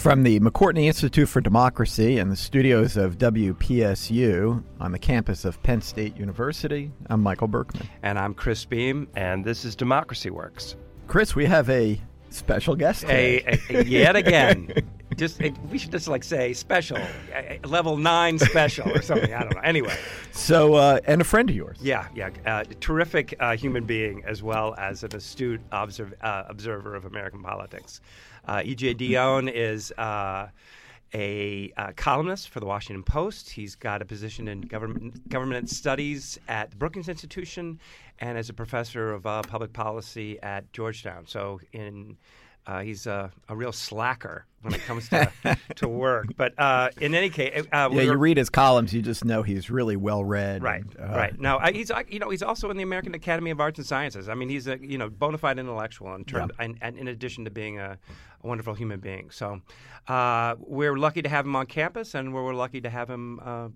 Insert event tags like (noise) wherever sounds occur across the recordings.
From the McCourtney Institute for Democracy and the studios of WPSU on the campus of Penn State University, I'm Michael Berkman. And I'm Chris Beem, and this is Democracy Works. Chris, we have a special guest today. A, a, yet again. (laughs) just it, we should just like say special, level nine special or something. I don't know. Anyway. So, uh, and a friend of yours. Yeah, yeah. Uh, terrific uh, human being as well as an astute observ- uh, observer of American politics. Uh, E.J. Dionne is uh, a uh, columnist for the Washington Post. He's got a position in government government studies at the Brookings Institution, and as a professor of uh, public policy at Georgetown. So in uh, he's a, a, real slacker when it comes to, (laughs) to work. But uh, in any case, uh, yeah, you read his columns, you just know he's really well read. Right, and, uh, right. Now he's you know he's also in the American Academy of Arts and Sciences. I mean, he's a you know bona fide intellectual in terms, yeah. and, and, in addition to being a, a wonderful human being. So uh, we're lucky to have him on campus, and we're, we're lucky to have him uh,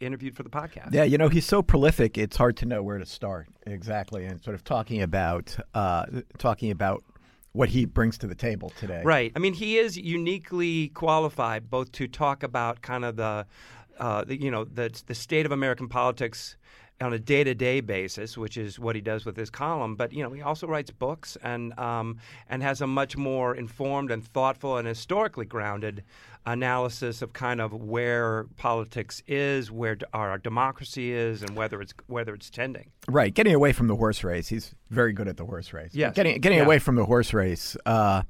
interviewed for the podcast. Yeah, you know, he's so prolific; it's hard to know where to start exactly, and sort of talking about uh, talking about what he brings to the table today. Right. I mean, he is uniquely qualified both to talk about kind of the, uh, the you know, the the state of American politics on a day-to-day basis, which is what he does with his column. But you know, he also writes books and um, and has a much more informed and thoughtful and historically grounded analysis of kind of where politics is, where our democracy is, and whether it's whether it's tending. Right, getting away from the horse race. He's very good at the horse race. Yeah, getting getting yeah. away from the horse race. Uh,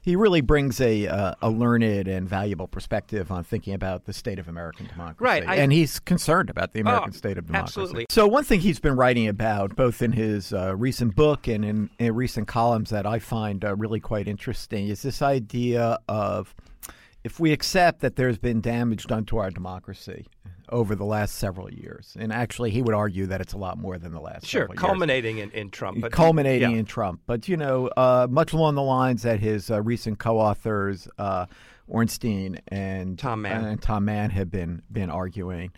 he really brings a uh, a learned and valuable perspective on thinking about the state of American democracy. Right, I, and he's concerned about the American oh, state of democracy. Absolutely. So one thing he's been writing about, both in his uh, recent book and in, in, recent columns, that I find uh, really quite interesting, is this idea of if we accept that there's been damage done to our democracy over the last several years, and actually he would argue that it's a lot more than the last sure, culminating in, in, Trump, but culminating yeah. in Trump. But you know, uh, much along the lines that his uh, recent co-authors uh, Ornstein and Tom Mann and Tom Mann have been been arguing.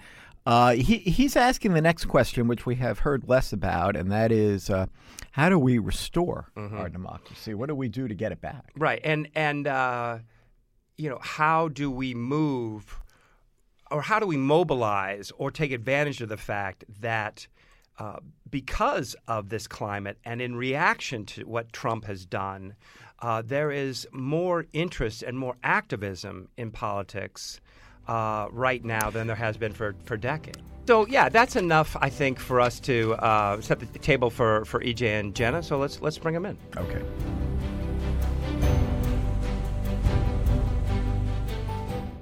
Uh, he he's asking the next question, which we have heard less about, and that is, uh, how do we restore mm-hmm. our democracy? What do we do to get it back? Right, and and uh, you know, how do we move or how do we mobilize or take advantage of the fact that uh, because of this climate and in reaction to what Trump has done, uh, there is more interest and more activism in politics uh, right now than there has been for, for decades. So yeah, that's enough, I think, for us to uh, set the table for, for EJ and Jenna. So let's let's bring them in. Okay.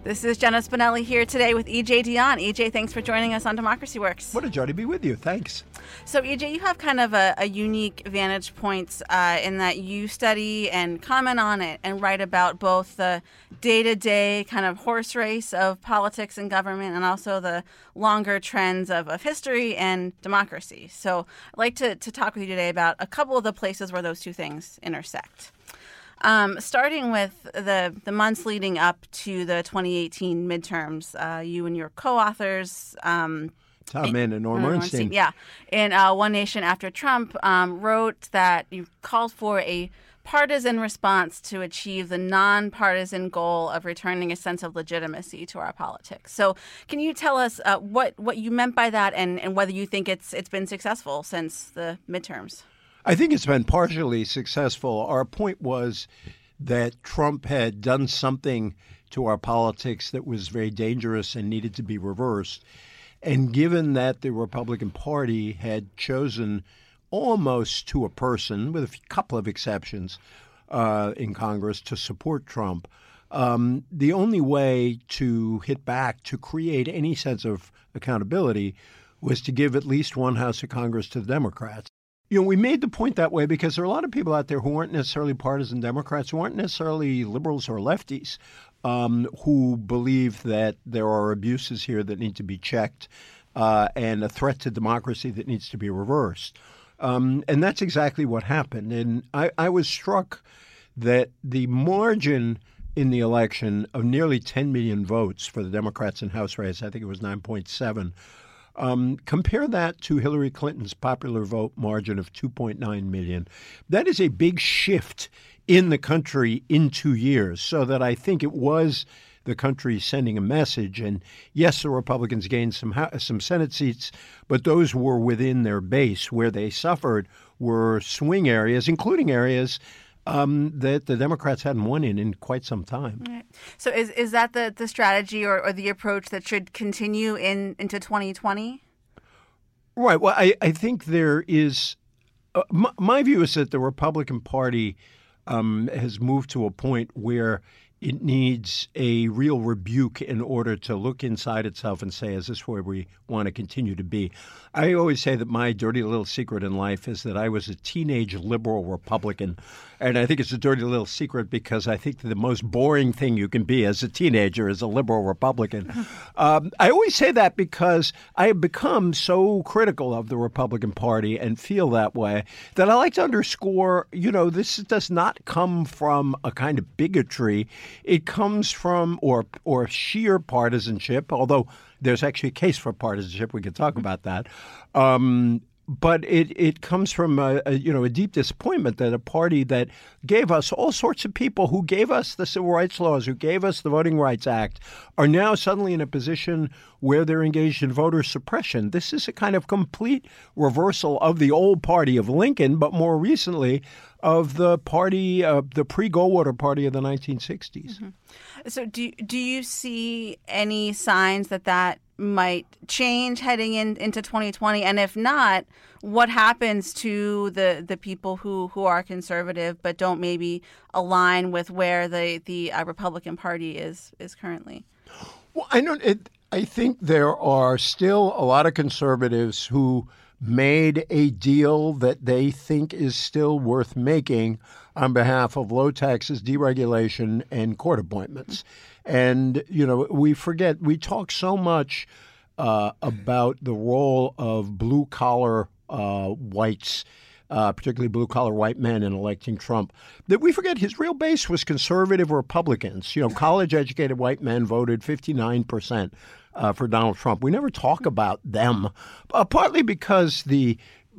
This is Jenna Spinelli here today with EJ Dionne. EJ, thanks for joining us on Democracy Works. What a joy to be with you. Thanks. So, EJ, you have kind of a, a unique vantage point uh, in that you study and comment on it and write about both the day to day kind of horse race of politics and government and also the longer trends of, of history and democracy. So, I'd like to, to talk with you today about a couple of the places where those two things intersect. Um, starting with the the months leading up to the 2018 midterms, uh, you and your co-authors. Um, Tom Mann and Norm Ornstein. Yeah. In uh, One Nation After Trump, um, wrote that you called for a partisan response to achieve the nonpartisan goal of returning a sense of legitimacy to our politics. So, can you tell us uh, what, what you meant by that and, and whether you think it's it's been successful since the midterms? I think it's been partially successful. Our point was that Trump had done something to our politics that was very dangerous and needed to be reversed. And given that the Republican Party had chosen almost to a person, with a couple of exceptions uh, in Congress, to support Trump, um, the only way to hit back, to create any sense of accountability, was to give at least one House of Congress to the Democrats. You know, we made the point that way because there are a lot of people out there who aren't necessarily partisan Democrats, who aren't necessarily liberals or lefties, um, who believe that there are abuses here that need to be checked uh, and a threat to democracy that needs to be reversed. Um, and that's exactly what happened. And I, I was struck that the margin in the election of nearly 10 million votes for the Democrats in House race, I think it was 9.7, um, compare that to Hillary Clinton's popular vote margin of 2.9 million. That is a big shift in the country in two years. So that I think it was the country sending a message. And yes, the Republicans gained some some Senate seats, but those were within their base. Where they suffered were swing areas, including areas um, that the Democrats hadn't won in in quite some time. Right. So is is that the, the strategy or, or the approach that should continue in into 2020? Right. Well, I, I think there is. Uh, my, my, view is that the Republican Party um, has moved to a point where it needs a real rebuke in order to look inside itself and say, is this where we want to continue to be? I always say that my dirty little secret in life is that I was a teenage liberal Republican. And I think it's a dirty little secret because I think the most boring thing you can be as a teenager is a liberal Republican. (laughs) um, I always say that because I have become so critical of the Republican Party and feel that way that I like to underscore you know, this does not come from a kind of bigotry. It comes from or or sheer partisanship, although there's actually a case for partisanship. We could talk about that. Um, but it, it comes from a, a, you know a deep disappointment that a party that gave us all sorts of people who gave us the civil rights laws, who gave us the Voting Rights Act, are now suddenly in a position where they're engaged in voter suppression. This is a kind of complete reversal of the old party of Lincoln, but more recently of the party, uh, the pre-Goldwater party of the 1960s. Mm-hmm. So, do do you see any signs that that might change heading in, into 2020? And if not, what happens to the, the people who, who are conservative but don't maybe align with where the the uh, Republican Party is is currently? Well, I don't. It, I think there are still a lot of conservatives who made a deal that they think is still worth making on behalf of low taxes, deregulation, and court appointments. And, you know, we forget, we talk so much uh, about the role of blue collar uh, whites. Uh, particularly blue collar white men in electing Trump, that we forget his real base was conservative Republicans. You know, college educated white men voted 59% uh, for Donald Trump. We never talk about them, uh, partly because the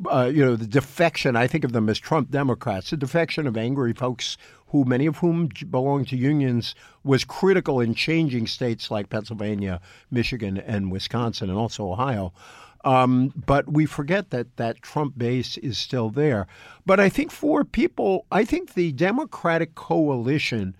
uh, you know the defection. I think of them as Trump Democrats. The defection of angry folks who many of whom belong to unions was critical in changing states like Pennsylvania, Michigan, and Wisconsin, and also Ohio. Um, but we forget that that Trump base is still there. But I think for people, I think the Democratic coalition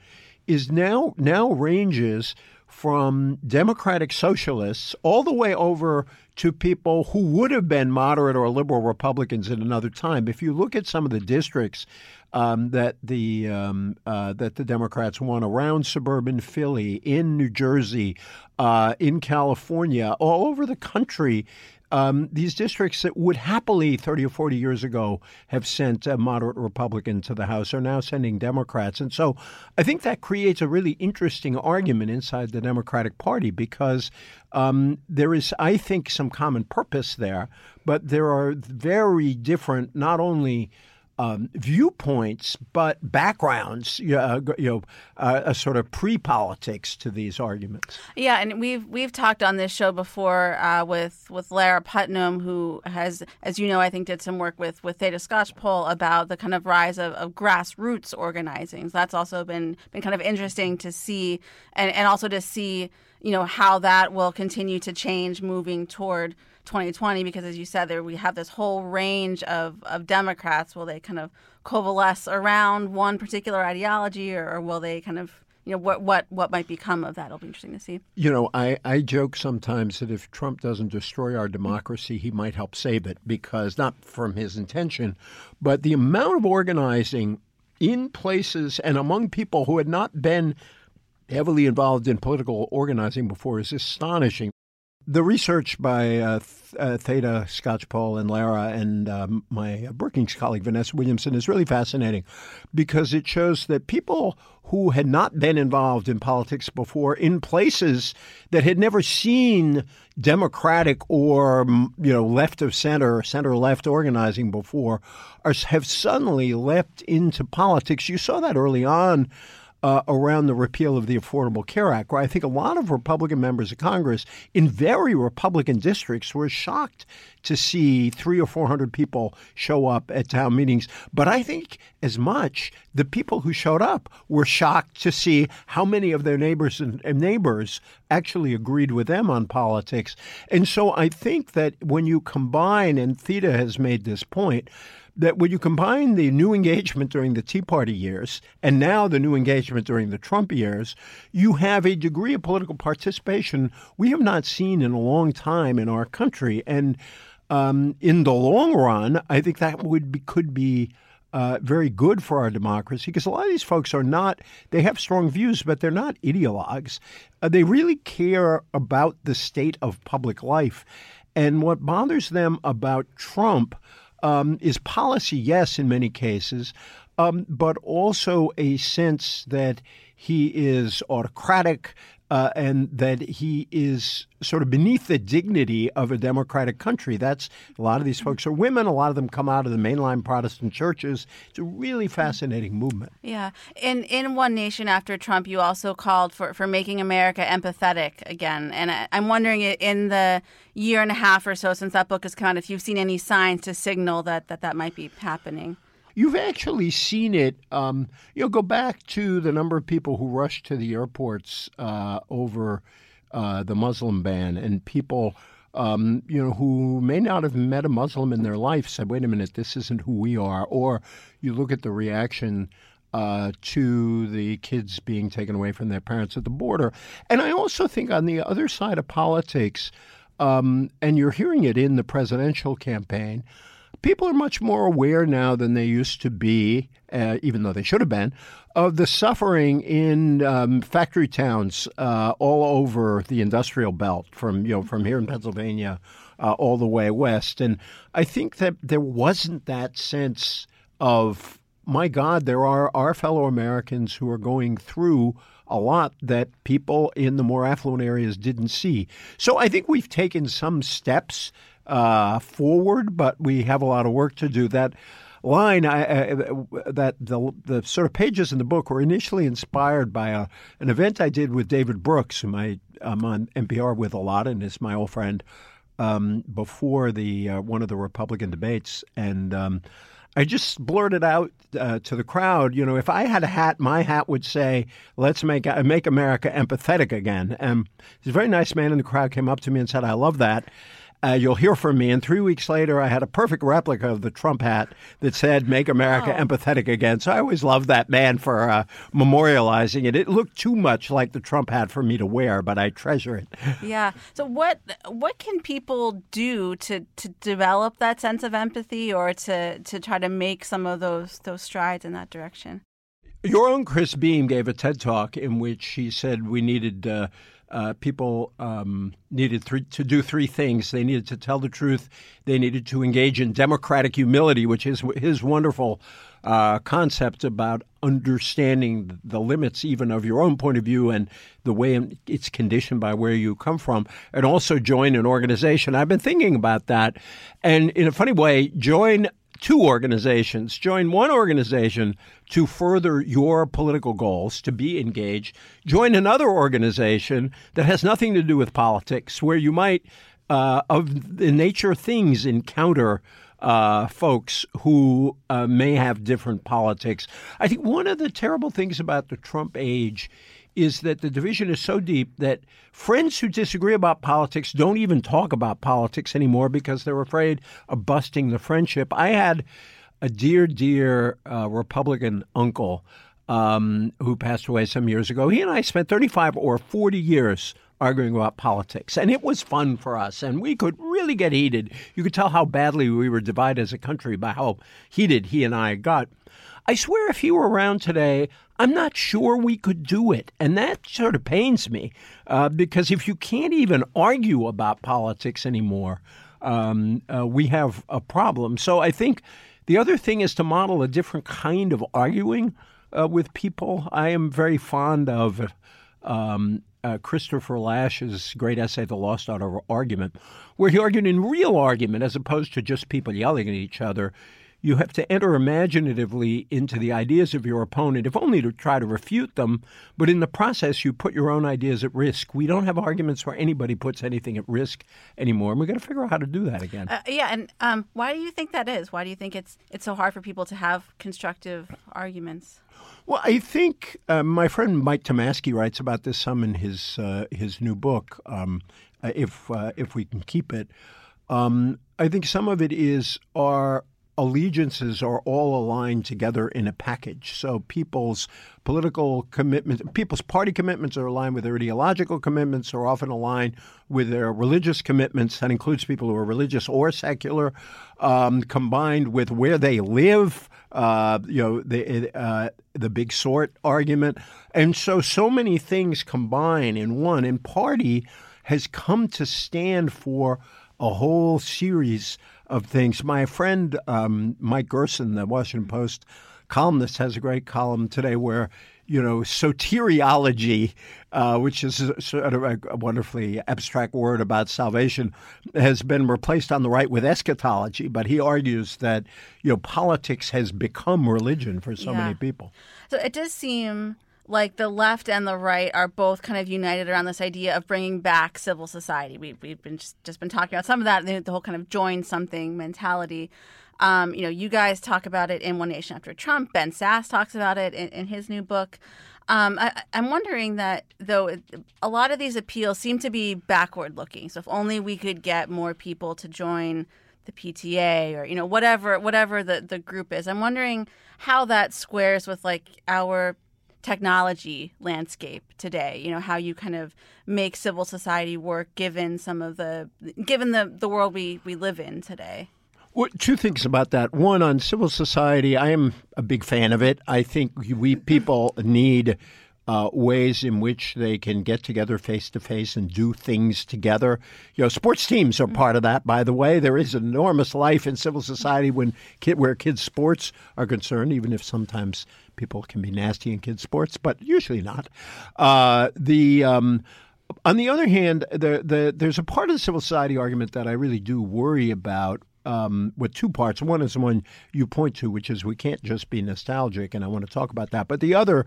is now now ranges from Democratic socialists all the way over to people who would have been moderate or liberal Republicans at another time. If you look at some of the districts um, that the um, uh, that the Democrats won around suburban Philly, in New Jersey, uh, in California, all over the country, um, these districts that would happily 30 or 40 years ago have sent a moderate Republican to the House are now sending Democrats. And so I think that creates a really interesting argument inside the Democratic Party because um, there is, I think, some common purpose there, but there are very different, not only um, viewpoints, but backgrounds, uh, you know, uh, a sort of pre-politics to these arguments. Yeah, and we've we've talked on this show before uh, with with Lara Putnam, who has, as you know, I think did some work with with Theda Skocpol about the kind of rise of, of grassroots organizing. So that's also been been kind of interesting to see, and and also to see, you know, how that will continue to change moving toward 2020 because, as you said, there we have this whole range of, of Democrats. Will they kind of coalesce around one particular ideology, or, or will they kind of you know what what what might become of that? It'll be interesting to see. You know i i joke sometimes that if trump doesn't destroy our democracy he might help save it because not from his intention but the amount of organizing in places and among people who had not been heavily involved in political organizing before is astonishing the research by uh, uh, Theda Skocpol and Lara and um, my Brookings colleague Vanessa Williamson is really fascinating because it shows that people who had not been involved in politics before in places that had never seen democratic or you know left of center center left organizing before are, have suddenly leapt into politics. You saw that early on uh, around the repeal of the Affordable Care Act, where I think a lot of Republican members of Congress in very Republican districts were shocked to see three or four hundred people show up at town meetings. But I think as much the people who showed up were shocked to see how many of their neighbors and, and neighbors actually agreed with them on politics. And so I think that when you combine, and Theda has made this point, that when you combine the new engagement during the Tea Party years and now the new engagement during the Trump years, you have a degree of political participation we have not seen in a long time in our country. And um, in the long run, I think that would be, could be uh, very good for our democracy because a lot of these folks are not, they have strong views, but they're not ideologues. Uh, they really care about the state of public life. And what bothers them about Trump um, is policy, yes, in many cases, um, but also a sense that he is autocratic uh, and that he is sort of beneath the dignity of a democratic country. That's a lot of these folks are women. A lot of them come out of the mainline Protestant churches. It's a really fascinating movement. Yeah, in in One Nation after Trump, you also called for for making America empathetic again, and I, I'm wondering in the year and a half or so since that book has come out, if you've seen any signs to signal that that, that might be happening. You've actually seen it. Um, you know, go back to the number of people who rushed to the airports uh, over uh, the Muslim ban, and people, um, you know, who may not have met a Muslim in their life said, "Wait a minute, this isn't who we are." Or you look at the reaction. Uh, to the kids being taken away from their parents at the border. And I also think on the other side of politics, um, and you're hearing it in the presidential campaign, people are much more aware now than they used to be, uh, even though they should have been, of the suffering in um, factory towns uh, all over the industrial belt, from you know from here in Pennsylvania uh, all the way west. And I think that there wasn't that sense of my God, there are our fellow Americans who are going through a lot that people in the more affluent areas didn't see. So I think we've taken some steps uh, forward, but we have a lot of work to do. That line, I, that the the sort of pages in the book were initially inspired by a, an event I did with David Brooks, whom I, am on NPR with a lot, and is my old friend. Um, before the uh, one of the Republican debates, and um, I just blurted out uh, to the crowd, you know, if I had a hat, my hat would say, "Let's make uh, make America empathetic again." And this very nice man in the crowd came up to me and said, "I love that." Uh, you'll hear from me. And three weeks later, I had a perfect replica of the Trump hat that said, Make America oh. empathetic again. So I always loved that man for uh, memorializing it. It looked too much like the Trump hat for me to wear, but I treasure it. (laughs) Yeah. So, what what can people do to, to develop that sense of empathy or to, to try to make some of those, those strides in that direction? Your own Chris Beem gave a TED talk in which he said we needed. Uh, uh, people um, needed three, to do three things. They needed to tell the truth. They needed to engage in democratic humility, which is his wonderful uh, concept about understanding the limits even of your own point of view and the way it's conditioned by where you come from, and also join an organization. I've been thinking about that, and in a funny way, join two organizations. Join one organization to further your political goals, to be engaged. Join another organization that has nothing to do with politics, where you might, uh, of the nature of things, encounter. Uh, folks who uh, may have different politics. I think one of the terrible things about the Trump age is that the division is so deep that friends who disagree about politics don't even talk about politics anymore because they're afraid of busting the friendship. I had a dear, dear uh, Republican uncle um, who passed away some years ago. He and I spent 35 or 40 years arguing about politics. And it was fun for us. And we could really get heated. You could tell how badly we were divided as a country by how heated he and I got. I swear, if he were around today, I'm not sure we could do it. And that sort of pains me uh, because if you can't even argue about politics anymore, um, uh, we have a problem. So I think the other thing is to model a different kind of arguing uh, with people. I am very fond of. Um, uh, Christopher Lasch's great essay, The Lost Art of Argument, where he argued in real argument as opposed to just people yelling at each other you have to enter imaginatively into the ideas of your opponent, if only to try to refute them. But in the process, you put your own ideas at risk. We don't have arguments where anybody puts anything at risk anymore, and we've got to figure out how to do that again. Uh, yeah, and um, why do you think that is? Why do you think it's it's so hard for people to have constructive arguments? Well, I think uh, my friend Mike Tomasky writes about this some in his uh, his new book. Um, uh, if uh, if we can keep it, um, I think some of it is our allegiances are all aligned together in a package. So people's political commitments, people's party commitments are aligned with their ideological commitments, are often aligned with their religious commitments. That includes people who are religious or secular, um, combined with where they live. Uh, you know the uh, the big sort argument, and so so many things combine in one. And party has come to stand for a whole series of things. My friend um, Mike Gerson, the Washington Post columnist, has a great column today where you know soteriology, uh, which is sort of a, wonderfully abstract word about salvation, has been replaced on the right with eschatology. But he argues that you know politics has become religion for so yeah. many people. So it does seem like the left and the right are both kind of united around this idea of bringing back civil society. We, we've been just, just been talking about some of that, the whole kind of join something mentality. Um, you know, you guys talk about it in One Nation After Trump. Ben Sasse talks about it in, in his new book. Um, I, am wondering that though a lot of these appeals seem to be backward looking. So if only we could get more people to join the PTA or you know whatever whatever the the group is. I'm wondering how that squares with like our technology landscape today you know how you kind of make civil society work given some of the given the the world we we live in today well, two things about that. One, on civil society, I am a big fan of it. I think we people need uh, ways in which they can get together face to face and do things together. You know, sports teams are part of that. By the way, there is enormous life in civil society when kid, where kids' sports are concerned, even if sometimes people can be nasty in kids' sports, but usually not. Uh, the um, on the other hand, the, the, there's a part of the civil society argument that I really do worry about. Um, with two parts. One is the one you point to, which is we can't just be nostalgic, and I want to talk about that. But the other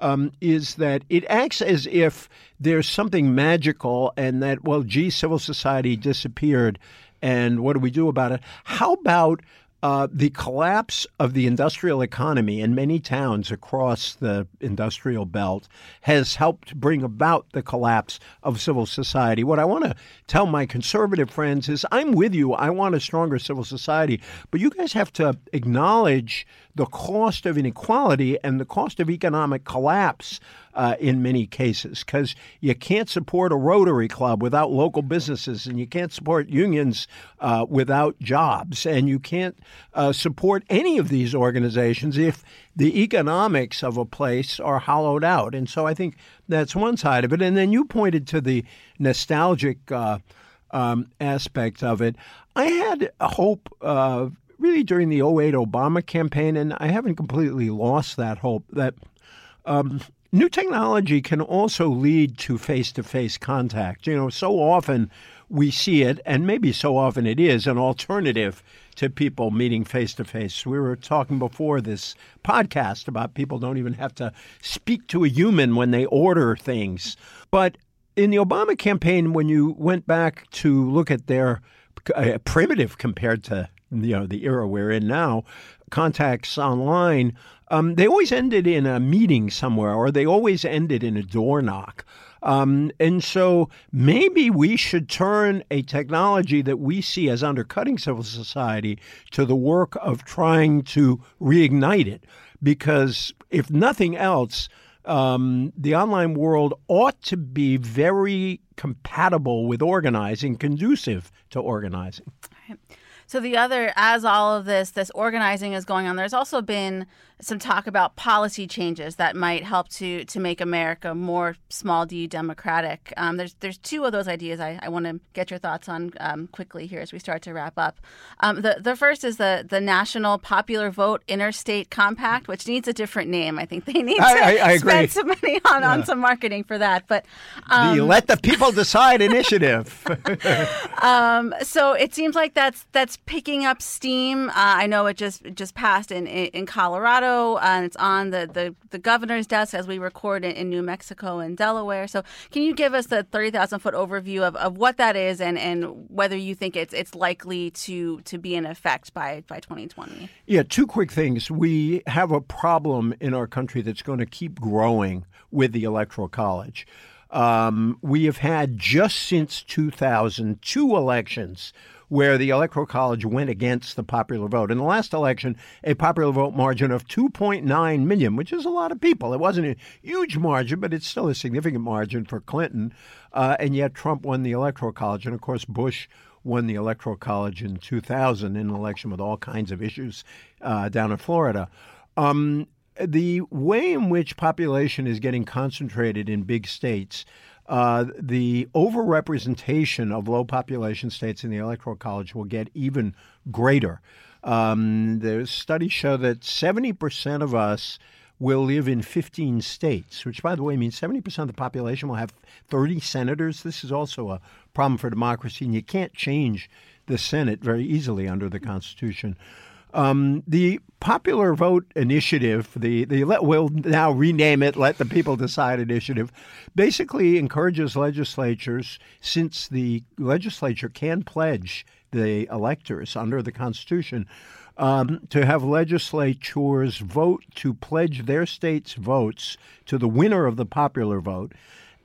um, is that it acts as if there's something magical, and that well, gee, civil society disappeared, and what do we do about it? How about uh, the collapse of the industrial economy in many towns across the industrial belt has helped bring about the collapse of civil society. What I want to tell my conservative friends is I'm with you. I want a stronger civil society, but you guys have to acknowledge the cost of inequality and the cost of economic collapse uh, in many cases because you can't support a Rotary Club without local businesses, and you can't support unions uh, without jobs, and you can't uh, support any of these organizations if the economics of a place are hollowed out. And so I think that's one side of it. And then you pointed to the nostalgic. Uh, um, aspect of it. I had a hope uh, really during the 08 Obama campaign, and I haven't completely lost that hope that um, new technology can also lead to face to face contact. You know, so often we see it, and maybe so often it is an alternative to people meeting face to face. We were talking before this podcast about people don't even have to speak to a human when they order things. But in the Obama campaign, when you went back to look at their uh, primitive compared to you know the era we're in now, contacts online, um, they always ended in a meeting somewhere, or they always ended in a door knock. Um, and so maybe we should turn a technology that we see as undercutting civil society to the work of trying to reignite it. Because if nothing else, um, the online world ought to be very compatible with organizing, conducive to organizing. So the other, as all of this, this organizing is going on, there's also been some talk about policy changes that might help to to make America more small d democratic. Um, there's there's two of those ideas I, I want to get your thoughts on um, quickly here as we start to wrap up. Um, the the first is the the National Popular Vote Interstate Compact, which needs a different name. I think they (laughs) need to I- I spend agree. some money on, on some marketing for that. But um, the Let the People Decide initiative. (laughs) (laughs) um, so it seems like that's that's picking up steam. Uh, I know it just it just passed in in, in Colorado, uh, and it's on the, the, the governor's desk as we record in, in New Mexico and Delaware. So can you give us the thirty thousand foot overview of, of what that is and, and whether you think it's it's likely to to be in effect by by twenty twenty? Yeah, two quick things. We have a problem in our country that's going to keep growing with the Electoral College. Um, we have had just since 2000 two elections where the Electoral College went against the popular vote. In the last election, a popular vote margin of 2.9 million, which is a lot of people. It wasn't a huge margin, but it's still a significant margin for Clinton. Uh, and yet Trump won the Electoral College. And of course, Bush won the Electoral College in 2000 in an election with all kinds of issues uh, down in Florida. Um, the way in which population is getting concentrated in big states, uh, the overrepresentation of low population states in the Electoral College will get even greater. Um, the studies show that 70% of us will live in 15 states, which, by the way, means 70% of the population will have 30 senators. This is also a problem for democracy, and you can't change the Senate very easily under the Constitution. Um, the popular vote initiative, the, the let, we'll now rename it Let the People Decide initiative, basically encourages legislatures, since the legislature can pledge the electors under the Constitution, um, to have legislatures vote to pledge their state's votes to the winner of the popular vote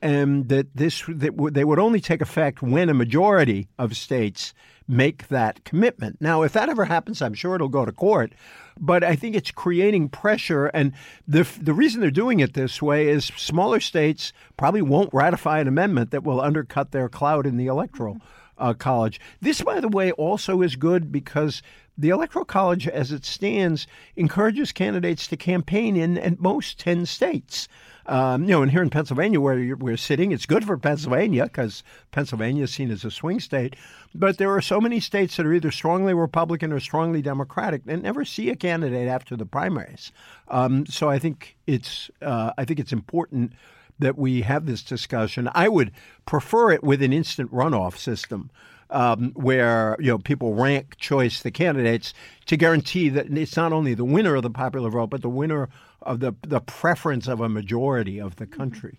and that this that w- they would only take effect when a majority of states make that commitment. Now, if that ever happens, I'm sure it'll go to court. But I think it's creating pressure, and the the reason they're doing it this way is smaller states probably won't ratify an amendment that will undercut their clout in the electoral uh, college. This, by the way, also is good because the electoral college, as it stands, encourages candidates to campaign in at most ten states. Um, you know, and here in Pennsylvania, where we're sitting, it's good for Pennsylvania because Pennsylvania is seen as a swing state. But there are so many states that are either strongly Republican or strongly Democratic that never see a candidate after the primaries. Um, so I think it's uh, I think it's important that we have this discussion. I would prefer it with an instant runoff system. Um, where you know people rank choice the candidates to guarantee that it's not only the winner of the popular vote, but the winner of the the preference of a majority of the country.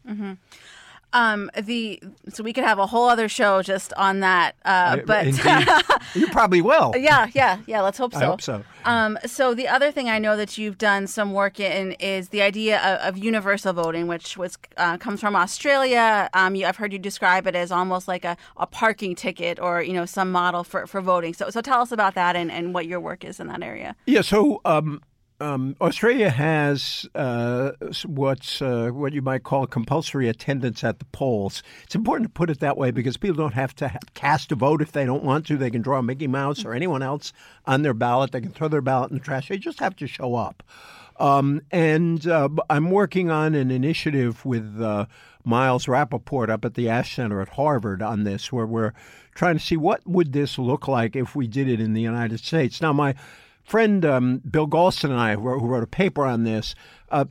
Um, the so we could have a whole other show just on that. Uh, but (laughs) you probably will. yeah, yeah, yeah. Let's hope so. I hope so. Um, so the other thing I know that you've done some work in is the idea of, of universal voting, which was uh, comes from Australia. Um, you, I've heard you describe it as almost like a, a parking ticket or you know some model for, for voting. So so tell us about that and, and what your work is in that area. Yeah, so um, Australia has uh, what's uh, what you might call compulsory attendance at the polls. It's important to put it that way because people don't have to cast a vote if they don't want to. They can draw Mickey Mouse or anyone else on their ballot. They can throw their ballot in the trash. They just have to show up. Um, and uh, I'm working on an initiative with uh, Miles Rapoport up at the Ash Center at Harvard on this, where we're trying to see what would this look like if we did it in the United States. Now, my friend um, Bill Galston and I, who wrote, a paper on this, uh,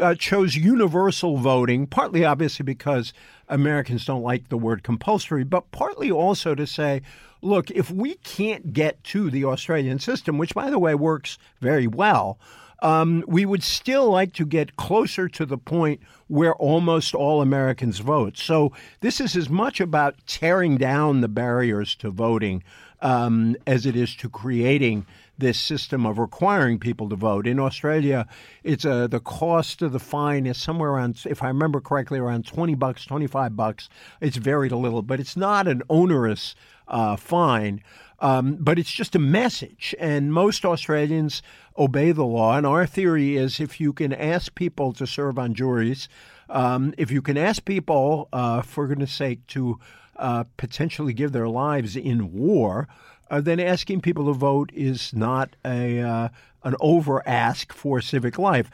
uh, chose universal voting, partly obviously because Americans don't like the word compulsory, but partly also to say, look, if we can't get to the Australian system, which by the way works very well, um, we would still like to get closer to the point where almost all Americans vote. So this is as much about tearing down the barriers to voting um, as it is to creating this system of requiring people to vote. In Australia, it's uh, the cost of the fine is somewhere around, if I remember correctly, around twenty bucks, twenty five bucks. It's varied a little, but it's not an onerous uh, fine. Um, but it's just a message, and most Australians obey the law. And our theory is if you can ask people to serve on juries, um, if you can ask people, uh, for goodness sake, to uh, potentially give their lives in war, uh, then asking people to vote is not a uh, an over ask for civic life.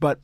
But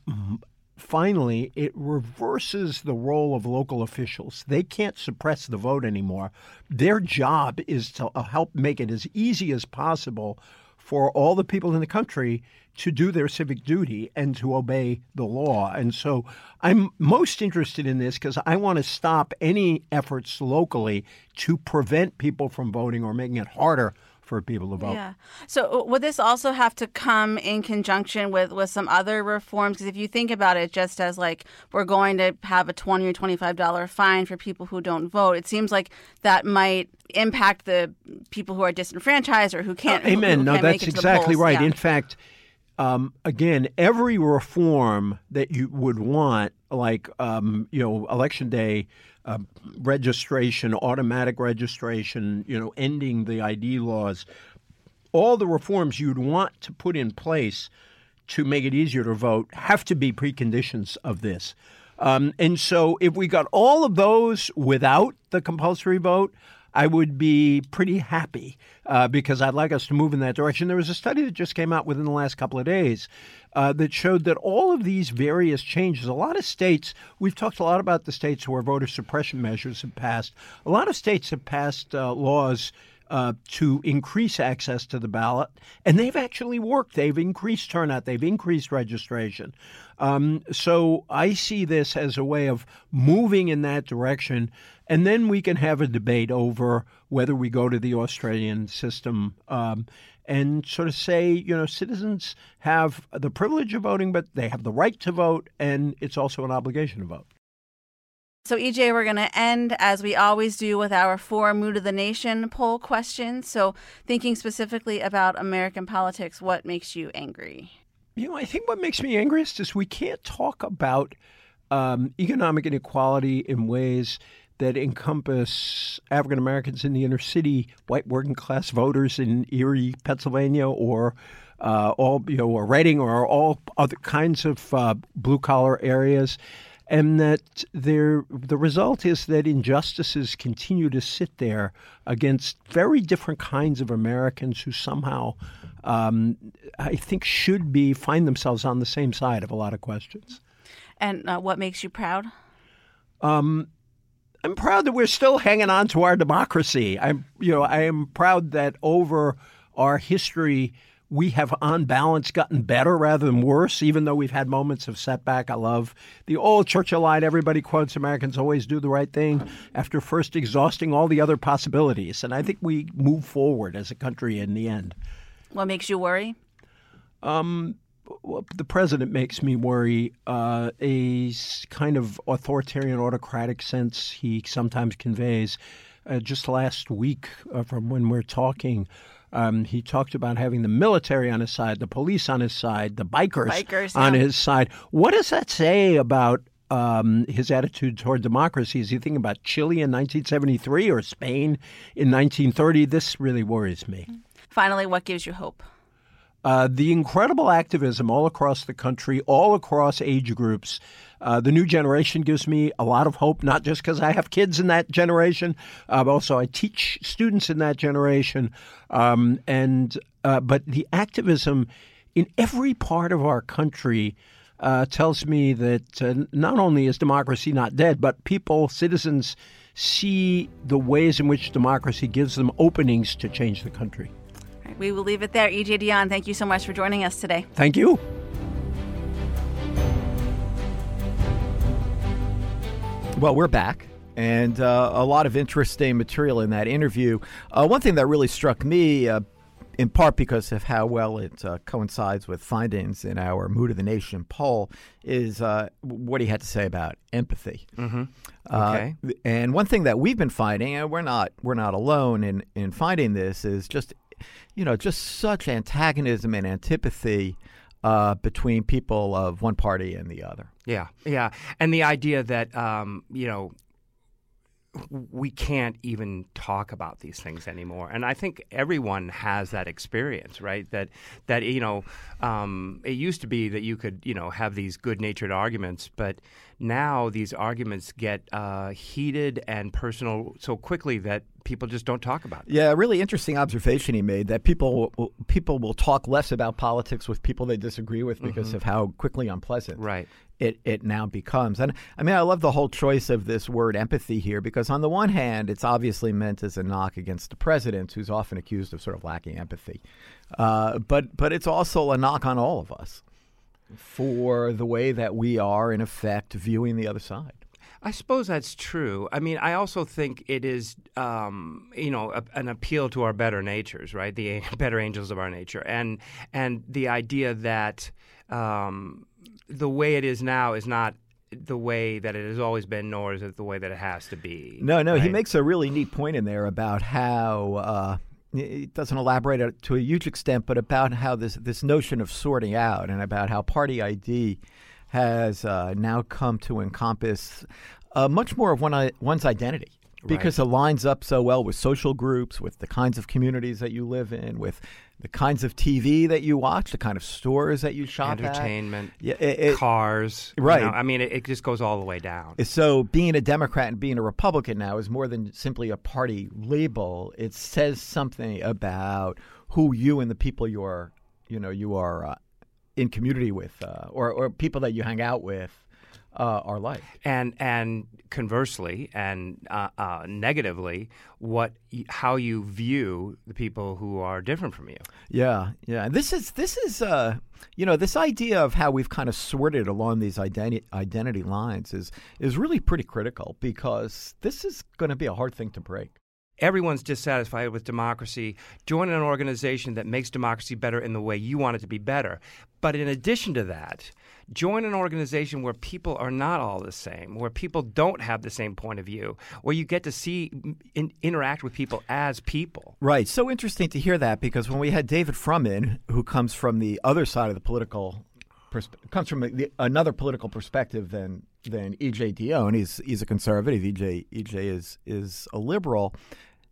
finally, it reverses the role of local officials. They can't suppress the vote anymore. Their job is to uh, help make it as easy as possible for all the people in the country to do their civic duty and to obey the law. And so I'm most interested in this because I want to stop any efforts locally to prevent people from voting or making it harder for people to vote. Yeah. So uh, would this also have to come in conjunction with with some other reforms? Because if you think about it, just as like we're going to have a twenty or twenty five dollar fine for people who don't vote, it seems like that might impact the people who are disenfranchised or who can't. Uh, amen. Who, who no, can't that's exactly right. Yeah. In fact. Um, again, every reform that you would want, like um, you know, election day uh, registration, automatic registration, you know, ending the ID laws, all the reforms you'd want to put in place to make it easier to vote have to be preconditions of this. Um, and so, if we got all of those without the compulsory vote, I would be pretty happy uh, because I'd like us to move in that direction. There was a study that just came out within the last couple of days uh, that showed that all of these various changes, a lot of states, we've talked a lot about the states where voter suppression measures have passed. A lot of states have passed uh, laws uh, to increase access to the ballot, and they've actually worked. They've increased turnout, they've increased registration. Um, so I see this as a way of moving in that direction, and then we can have a debate over whether we go to the Australian system. Um, and sort of say, you know, citizens have the privilege of voting, but they have the right to vote, and it's also an obligation to vote. So, EJ, we're going to end as we always do with our four Mood of the Nation poll questions. So, thinking specifically about American politics, what makes you angry? You know, I think what makes me angriest is we can't talk about um, economic inequality in ways that encompass African Americans in the inner city, white working class voters in Erie, Pennsylvania, or uh, all you know, or Reading, or all other kinds of uh, blue collar areas, and that there the result is that injustices continue to sit there against very different kinds of Americans who somehow. Um, I think should be find themselves on the same side of a lot of questions. And uh, what makes you proud? Um, I'm proud that we're still hanging on to our democracy. I'm, you know, I am proud that over our history, we have on balance gotten better rather than worse, even though we've had moments of setback. I love the old Churchill line everybody quotes Americans always do the right thing after first exhausting all the other possibilities. And I think we move forward as a country in the end. What makes you worry? Um, well, the president makes me worry. Uh, a kind of authoritarian, autocratic sense he sometimes conveys. Uh, just last week, uh, from when we're talking, um, he talked about having the military on his side, the police on his side, the bikers, Bikers, on yeah. his side. What does that say about um, his attitude toward democracy? Is he thinking about Chile in 1973 or Spain in 1930? This really worries me. Finally, what gives you hope? Uh, the incredible activism all across the country, all across age groups. Uh, the new generation gives me a lot of hope, not just because I have kids in that generation, uh, but also I teach students in that generation. Um, and uh, but the activism in every part of our country uh, tells me that uh, not only is democracy not dead, but people, citizens, see the ways in which democracy gives them openings to change the country. All right, we will leave it there. EJ Dionne, thank you so much for joining us today. Thank you. Well, we're back. And uh, a lot of interesting material in that interview. Uh, one thing that really struck me, uh, in part because of how well it uh, coincides with findings in our Mood of the Nation poll, is uh, what he had to say about empathy. Mm-hmm. Uh, Okay. and one thing that we've been finding, and we're not we're not alone in in finding this, is just you know just such antagonism and antipathy uh, between people of one party and the other. Yeah, yeah, and the idea that um, you know we can't even talk about these things anymore, and I think everyone has that experience, right? That that you know, um, it used to be that you could you know have these good-natured arguments, but now these arguments get uh, heated and personal so quickly that people just don't talk about. It. Yeah, a really interesting observation he made that people will, people will talk less about politics with people they disagree with because mm-hmm. of how quickly unpleasant right. It it now becomes. And I mean, I love the whole choice of this word empathy here because on the one hand, it's obviously meant as a knock against the president, who's often accused of sort of lacking empathy, uh, but but it's also a knock on all of us for the way that we are in effect viewing the other side. I suppose that's true. I mean, I also think it is, um, you know, a, an appeal to our better natures, right? The (laughs) better angels of our nature, and and the idea that um, the way it is now is not the way that it has always been, nor is it the way that it has to be. No, no, right? he makes a really neat point in there about how. Uh, it doesn't elaborate to a huge extent, but about how this this notion of sorting out and about how party ID has uh, now come to encompass uh, much more of one, one's identity because right. it lines up so well with social groups, with the kinds of communities that you live in, with the kinds of TV that you watch, the kind of stores that you shop entertainment, at. Yeah, it, it, cars. Right. You know, I mean, it, it, just goes all the way down. So being a Democrat and being a Republican now is more than simply a party label. It says something about who you and the people you are, you know, you are uh, in community with, uh, or or people that you hang out with uh, are like. And and conversely, and uh, uh, negatively, what how you view the people who are different from you. Yeah, yeah. And this is this is uh, you know this idea of how we've kind of sorted along these identity identity lines is is really pretty critical because this is going to be a hard thing to break everyone's dissatisfied with democracy, join an organization that makes democracy better in the way you want it to be better. But in addition to that, join an organization where people are not all the same, where people don't have the same point of view, where you get to see in, interact with people as people. Right. So interesting to hear that because when we had David Frumman, who comes from the other side of the political Perspe- comes from the, another political perspective than than EJ Dionne. He's he's a conservative. EJ EJ is is a liberal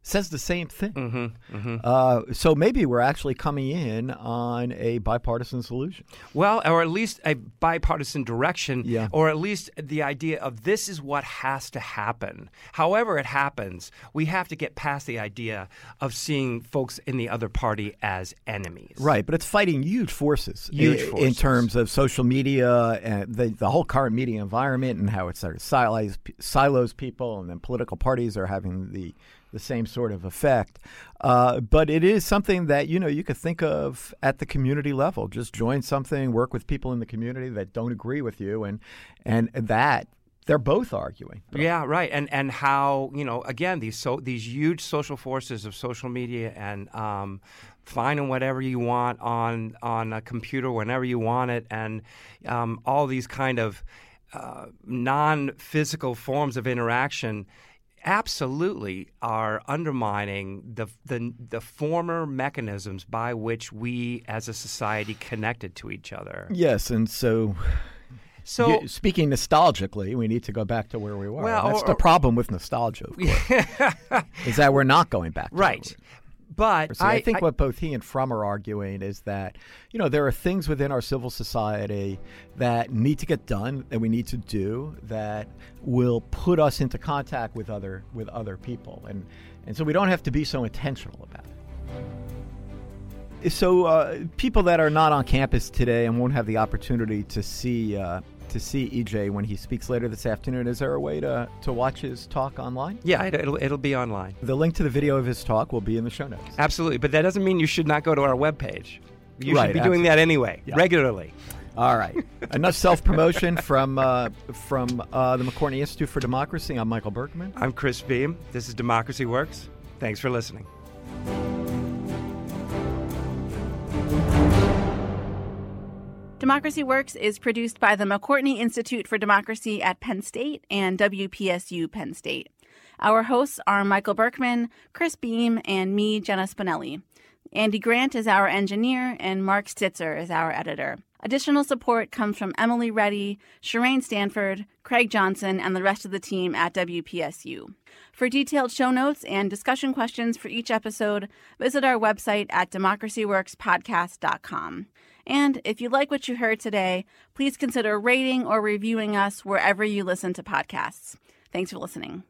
says the same thing. Mm-hmm, mm-hmm. Uh, so maybe we're actually coming in on a bipartisan solution. Well, or at least a bipartisan direction, yeah. or at least the idea of this is what has to happen. However, it happens, we have to get past the idea of seeing folks in the other party as enemies. Right, but it's fighting huge forces. Huge in, forces. in terms of social media and the, the whole current media environment and how it sort of silos, silos people, and then political parties are having the the same sort of effect. Uh, but it is something that you know you could think of at the community level. Just join something, work with people in the community that don't agree with you, and and that they're both arguing. Yeah, right. And and how you know again these so these huge social forces of social media and um, finding whatever you want on on a computer whenever you want it, and um, all these kind of uh, non physical forms of interaction absolutely are undermining the, the, the former mechanisms by which we as a society connected to each other. Yes, and so so speaking nostalgically, we need to go back to where we were. Well, That's or, the problem with nostalgia, of course, (laughs) is that we're not going back. right. But I, I, think I, what both he and Frum are arguing is that you know there are things within our civil society that need to get done that we need to do that will put us into contact with other with other people, and and so we don't have to be so intentional about it. So uh, people that are not on campus today and won't have the opportunity to see uh, to see EJ when he speaks later this afternoon. Is there a way to, to watch his talk online? Yeah, it'll, it'll be online. The link to the video of his talk will be in the show notes. Absolutely, but that doesn't mean you should not go to our webpage. You right, should be absolutely. doing that anyway, yeah. regularly. All right. Enough self promotion from uh, from uh, the McCourtney Institute for Democracy. I'm Michael Berkman. I'm Chris Beem. This is Democracy Works. Thanks for listening. Democracy Works is produced by the McCourtney Institute for Democracy at Penn State and WPSU Penn State. Our hosts are Michael Berkman, Chris Beem, and me, Jenna Spinelli. Andy Grant is our engineer, and Mark Stitzer is our editor. Additional support comes from Emily Reddy, Shireen Stanford, Craig Johnson, and the rest of the team at WPSU. For detailed show notes and discussion questions for each episode, visit our website at democracyworkspodcast.com. And if you like what you heard today, please consider rating or reviewing us wherever you listen to podcasts. Thanks for listening.